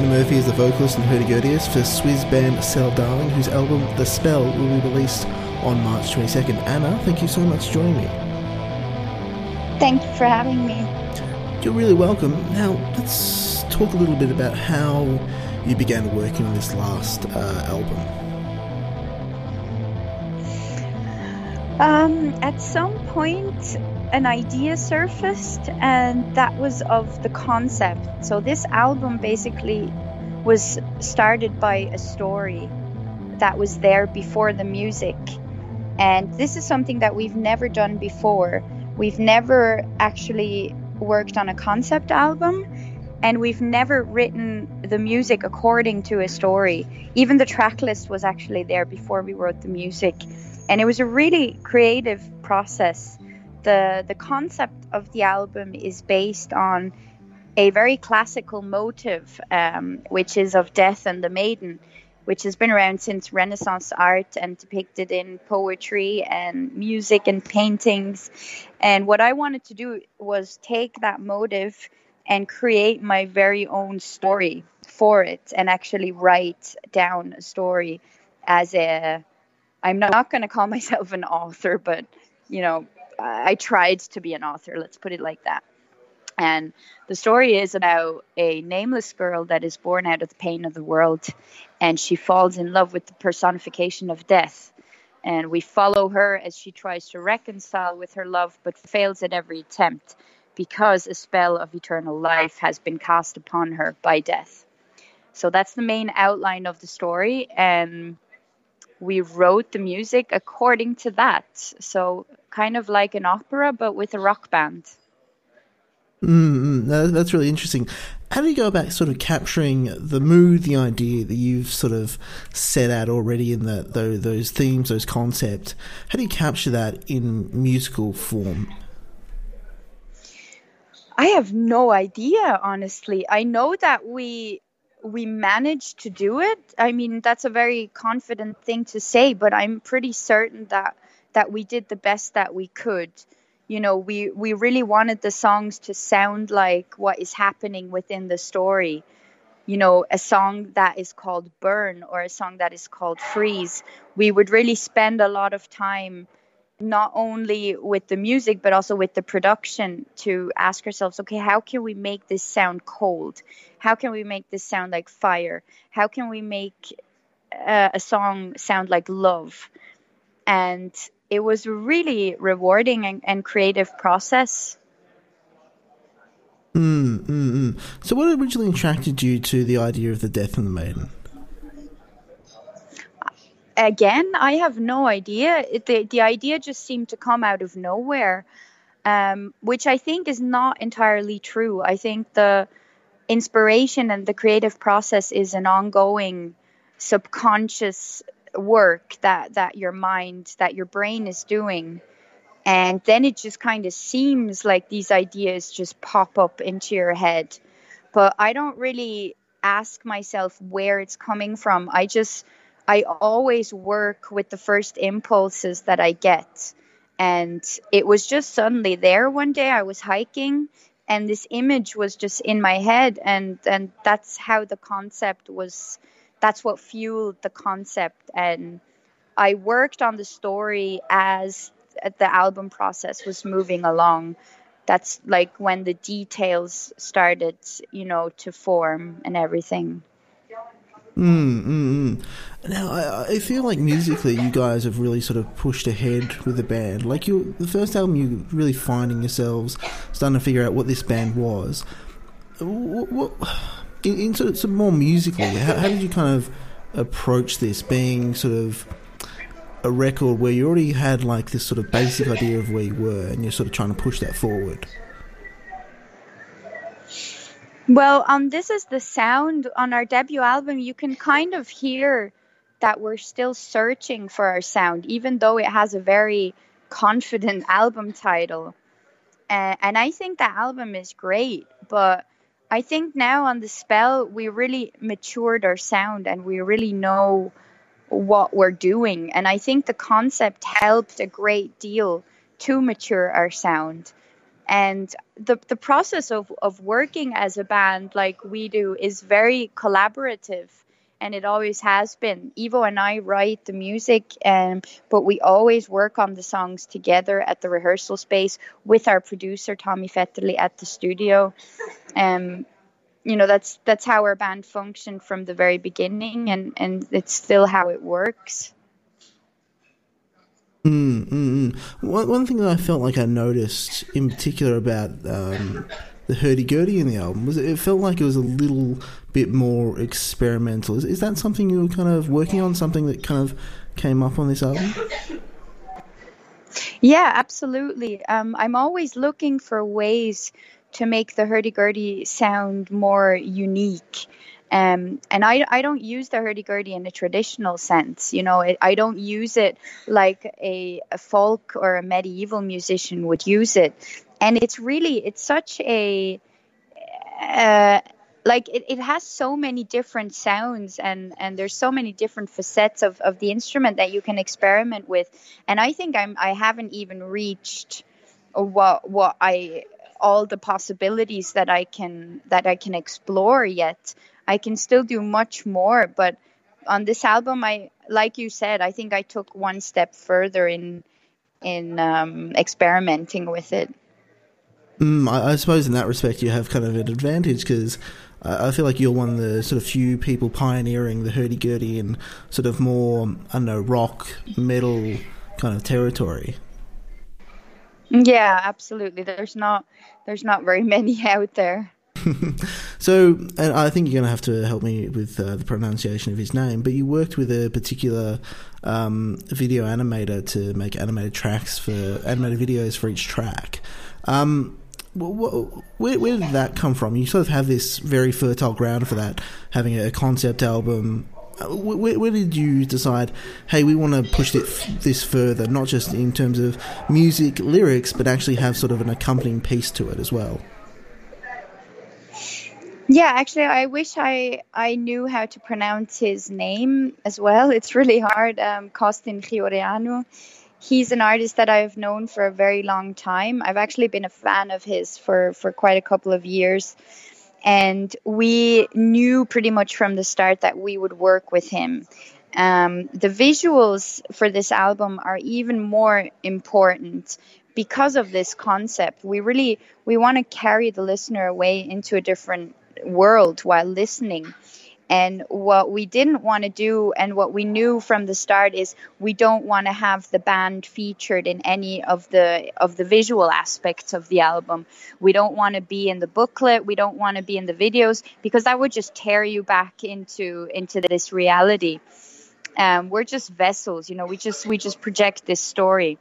Anna Murphy is the vocalist and hurdy-gurdyist for Swiss band Cellar Darling, whose album The Spell will be released on March 22nd. Anna, thank you so much for joining me. Thank you for having me. You're really welcome. Now, let's talk a little bit about how you began working on this last uh, album. Um, at some point, an idea surfaced, and that was of the concept. So, this album basically was started by a story that was there before the music. And this is something that we've never done before. We've never actually worked on a concept album, and we've never written the music according to a story. Even the track list was actually there before we wrote the music. And it was a really creative process the the concept of the album is based on a very classical motive, um, which is of death and the maiden, which has been around since Renaissance art and depicted in poetry and music and paintings. And what I wanted to do was take that motive and create my very own story for it and actually write down a story as a I'm not going to call myself an author, but you know, I tried to be an author, let's put it like that. And the story is about a nameless girl that is born out of the pain of the world, and she falls in love with the personification of death. And we follow her as she tries to reconcile with her love, but fails at every attempt because a spell of eternal life has been cast upon her by death. So that's the main outline of the story. And we wrote the music according to that. So kind of like an opera, but with a rock band. Mm, that's really interesting. How do you go about sort of capturing the mood, the idea that you've sort of set out already in the, those, those themes, those concepts? How do you capture that in musical form? I have no idea, honestly. I know that we we managed to do it. I mean, that's a very confident thing to say, but I'm pretty certain that that we did the best that we could. You know, we we really wanted the songs to sound like what is happening within the story. You know, a song that is called Burn or a song that is called Freeze. We would really spend a lot of time not only with the music but also with the production to ask ourselves okay how can we make this sound cold? How can we make this sound like fire? How can we make uh, a song sound like love? And it was really rewarding and, and creative process. Mm, mm, mm. so what originally attracted you to the idea of the death of the maiden again, I have no idea. the The idea just seemed to come out of nowhere, um, which I think is not entirely true. I think the inspiration and the creative process is an ongoing subconscious work that that your mind that your brain is doing and then it just kind of seems like these ideas just pop up into your head but i don't really ask myself where it's coming from i just I always work with the first impulses that I get. And it was just suddenly there one day. I was hiking and this image was just in my head and and that's how the concept was that's what fueled the concept and I worked on the story as the album process was moving along. That's like when the details started, you know, to form and everything. Mm, mm, mm. Now, I, I, feel like musically, you guys have really sort of pushed ahead with the band. Like you, the first album, you really finding yourselves, starting to figure out what this band was. What, what in, in, sort of some more musically, how, how did you kind of approach this, being sort of a record where you already had like this sort of basic idea of where you were, and you're sort of trying to push that forward? Well, um, this is the sound on our debut album. You can kind of hear that we're still searching for our sound, even though it has a very confident album title. Uh, and I think that album is great, but I think now on the spell, we really matured our sound and we really know what we're doing. And I think the concept helped a great deal to mature our sound and the the process of of working as a band like we do is very collaborative and it always has been. Ivo and I write the music, um, but we always work on the songs together at the rehearsal space with our producer Tommy Vetterli at the studio. Um, you know that's that's how our band functioned from the very beginning, and and it's still how it works. Mm, mm, mm. One, one thing that I felt like I noticed in particular about um, the hurdy-gurdy in the album was it felt like it was a little bit more experimental. Is, is that something you were kind of working on? Something that kind of came up on this album? Yeah, absolutely. Um, I'm always looking for ways to make the hurdy-gurdy sound more unique. Um, and I, I don't use the hurdy-gurdy in a traditional sense. You know, it, I don't use it like a, a folk or a medieval musician would use it. And it's really, it's such a, uh, like it, it has so many different sounds and and there's so many different facets of, of the instrument that you can experiment with and i think i'm i haven't even reached what what i all the possibilities that i can that i can explore yet I can still do much more. But on this album, I like you said, I think I took one step further in in um, experimenting with it. Mm, I, I, suppose in that respect, you have kind of an advantage because I feel like you're one of the sort of few people pioneering the hurdy gurdy and sort of more, I don't know, rock, metal kind of territory. Yeah, absolutely. There's not there's not very many out there. so, and I think you're going to have to help me with uh, the pronunciation of his name, but you worked with a particular um, video animator to make animated tracks for animated videos for each track. Um, where, where, did that come from? You sort of have this very fertile ground for that, having a concept album. Uh, where, where did you decide, hey, we want to push it, this further, not just in terms of music, lyrics, but actually have sort of an accompanying piece to it as well? Yeah, actually, I wish I I knew how to pronounce his name as well. It's really hard. Um, Costin Chioreanu. He's an artist that I've known for a very long time. I've actually been a fan of his for for quite a couple of years, and we knew pretty much from the start that we would work with him. Um, the visuals for this album are even more important because of this concept we really we want to carry the listener away into a different world while listening. And what we didn't want to do, and what we knew from the start, is we don't want to have the band featured in any of the of the visual aspects of the album. We don't want to be in the booklet. We don't want to be in the videos because that would just tear you back into into this reality. Um, we're just vessels, you know. We just we just project this story,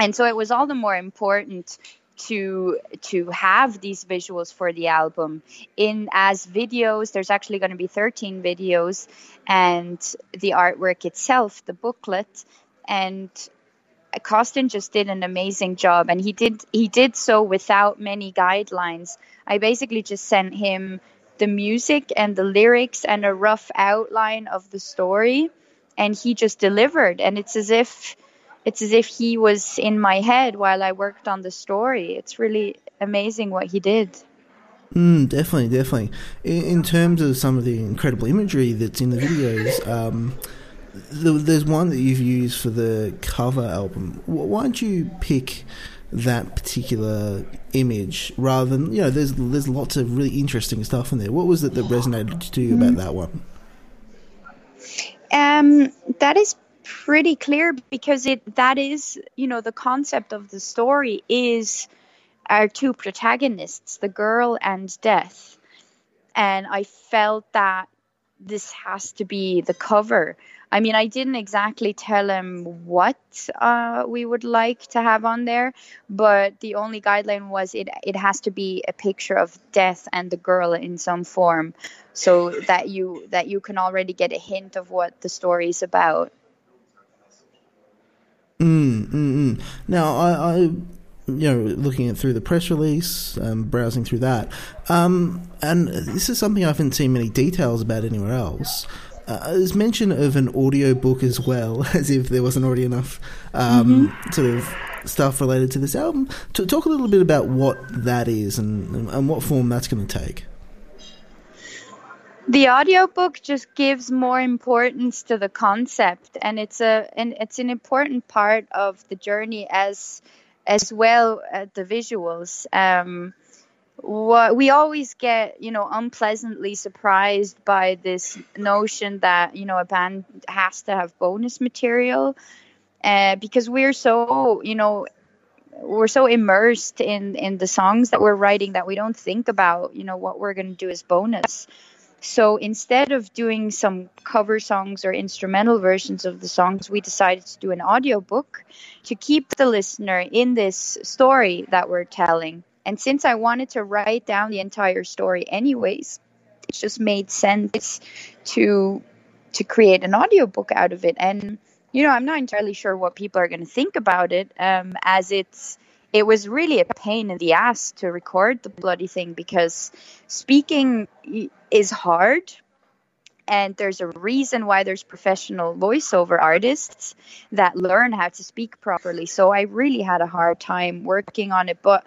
and so it was all the more important to to have these visuals for the album. In as videos there's actually going to be 13 videos and the artwork itself the booklet. And Costin just did an amazing job and he did he did so without many guidelines. I basically just sent him the music and the lyrics and a rough outline of the story and he just delivered. And it's as if it's as if he was in my head while I worked on the story. It's really amazing what he did. Mm, definitely, definitely. In, in, terms of some of the incredible imagery that's in the videos, um, the, there's one that you've used for the cover album. Why don't you pick that particular image rather than you know? There's there's lots of really interesting stuff in there. What was it that resonated to you about mm. that one? Um, that is pretty clear because it that is you know the concept of the story is our two protagonists the girl and death. And i felt that this has to be the cover. I mean i didn't exactly tell him what uh, we would like to have on there but the only guideline was it it has to be a picture of death and the girl in some form so that you that you can already get a hint of what the story is about Mm, mm, mm. Now, I, I, you know, looking at through the press release, um, browsing through that, um, and this is something I haven't seen many details about anywhere else. uh, there's mention of an audio book as well, as if there wasn't already enough um, mm-hmm. sort of stuff related to this album. To talk a little bit about what that is and, and what form that's going to take. The audiobook just gives more importance to the concept and it's a and it's an important part of the journey as as well as the visuals. Um, what we always get you know unpleasantly surprised by this notion that you know a band has to have bonus material uh, because we're so you know we're so immersed in in the songs that we're writing that we don't think about you know what we're going to do as bonus so instead of doing some cover songs or instrumental versions of the songs, we decided to do an audiobook to keep the listener in this story that we're telling. And since I wanted to write down the entire story anyways, it just made sense to to create an audiobook out of it. And you know, I'm not entirely sure what people are going to think about it um, as it's it was really a pain in the ass to record the bloody thing because speaking is hard and there's a reason why there's professional voiceover artists that learn how to speak properly. So i really had a hard time working on it but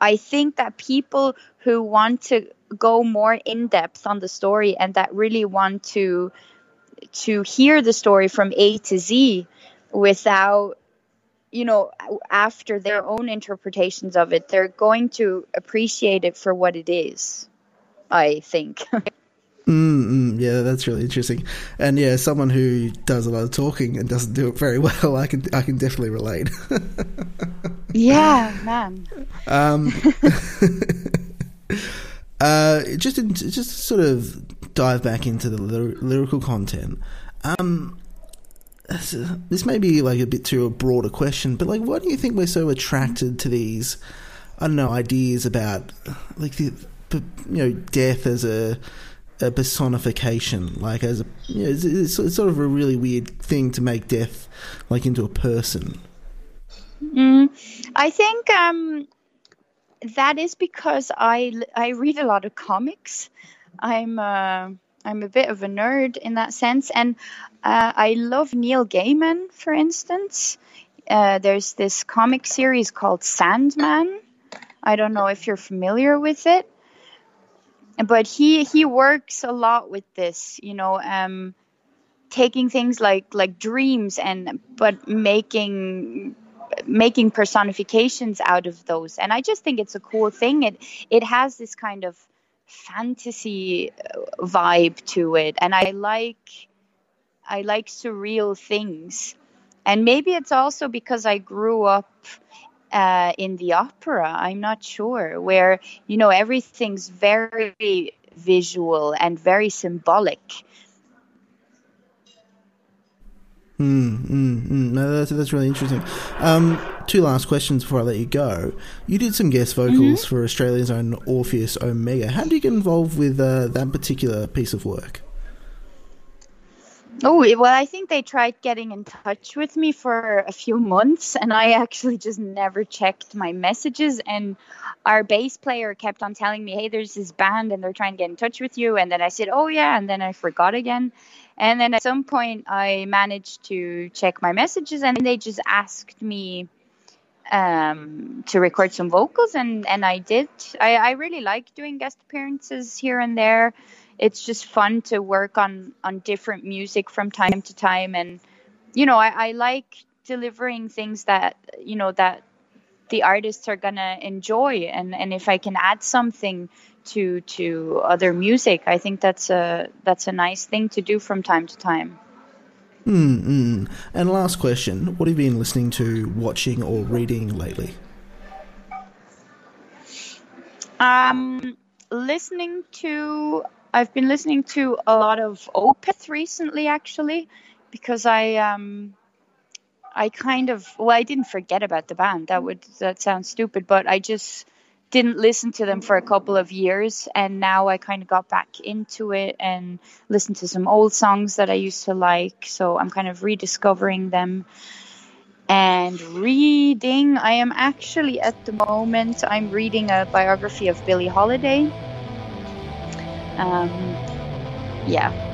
i think that people who want to go more in depth on the story and that really want to to hear the story from a to z without you know, after their own interpretations of it, they're going to appreciate it for what it is. I think. Mm, yeah, that's really interesting. And yeah, someone who does a lot of talking and doesn't do it very well, I can I can definitely relate. yeah, man. Um, uh, just in, just sort of dive back into the lyrical content. Um, this may be like a bit too a broader question, but like, why do you think we're so attracted to these? I don't know ideas about like the you know death as a a personification, like as a you know, it's, it's, it's, sort of a really weird thing to make death like into a person. Mm, I think um, that is because I I read a lot of comics. I'm. Uh, I'm a bit of a nerd in that sense, and uh, I love Neil Gaiman, for instance. Uh, there's this comic series called Sandman. I don't know if you're familiar with it, but he he works a lot with this. You know, um, taking things like like dreams and but making making personifications out of those and i just think it's a cool thing it it has this kind of fantasy uh, vibe to it. And i like i like surreal things. And maybe it's also because i grew up uh, in the opera i'm not sure where you know everything's very visual and very symbolic Mm, mm, mm. No, that's, that's really interesting. Um, two last questions before I let you go. You did some guest vocals mm-hmm. for Australia's own Orpheus Omega. How did you get involved with uh, that particular piece of work? Oh, well, I think they tried getting in touch with me for a few months, and I actually just never checked my messages. And our bass player kept on telling me, hey, there's this band, and they're trying to get in touch with you. And then I said, oh, yeah. And then I forgot again. And then at some point, I managed to check my messages, and they just asked me um, to record some vocals, and, and I did. I, I really like doing guest appearances here and there. It's just fun to work on, on different music from time to time, and you know, I, I like delivering things that you know that the artists are gonna enjoy, and, and if I can add something to to other music. I think that's a that's a nice thing to do from time to time. Mm, And last question: What have you been listening to, watching, or reading lately? Um, listening to. I've been listening to a lot of Opeth recently, actually, because I um, I kind of well, I didn't forget about the band. That would that sounds stupid, but I just didn't listen to them for a couple of years and now I kind of got back into it and listened to some old songs that I used to like. So I'm kind of rediscovering them and reading. I am actually at the moment I'm reading a biography of Billie Holiday. Um, yeah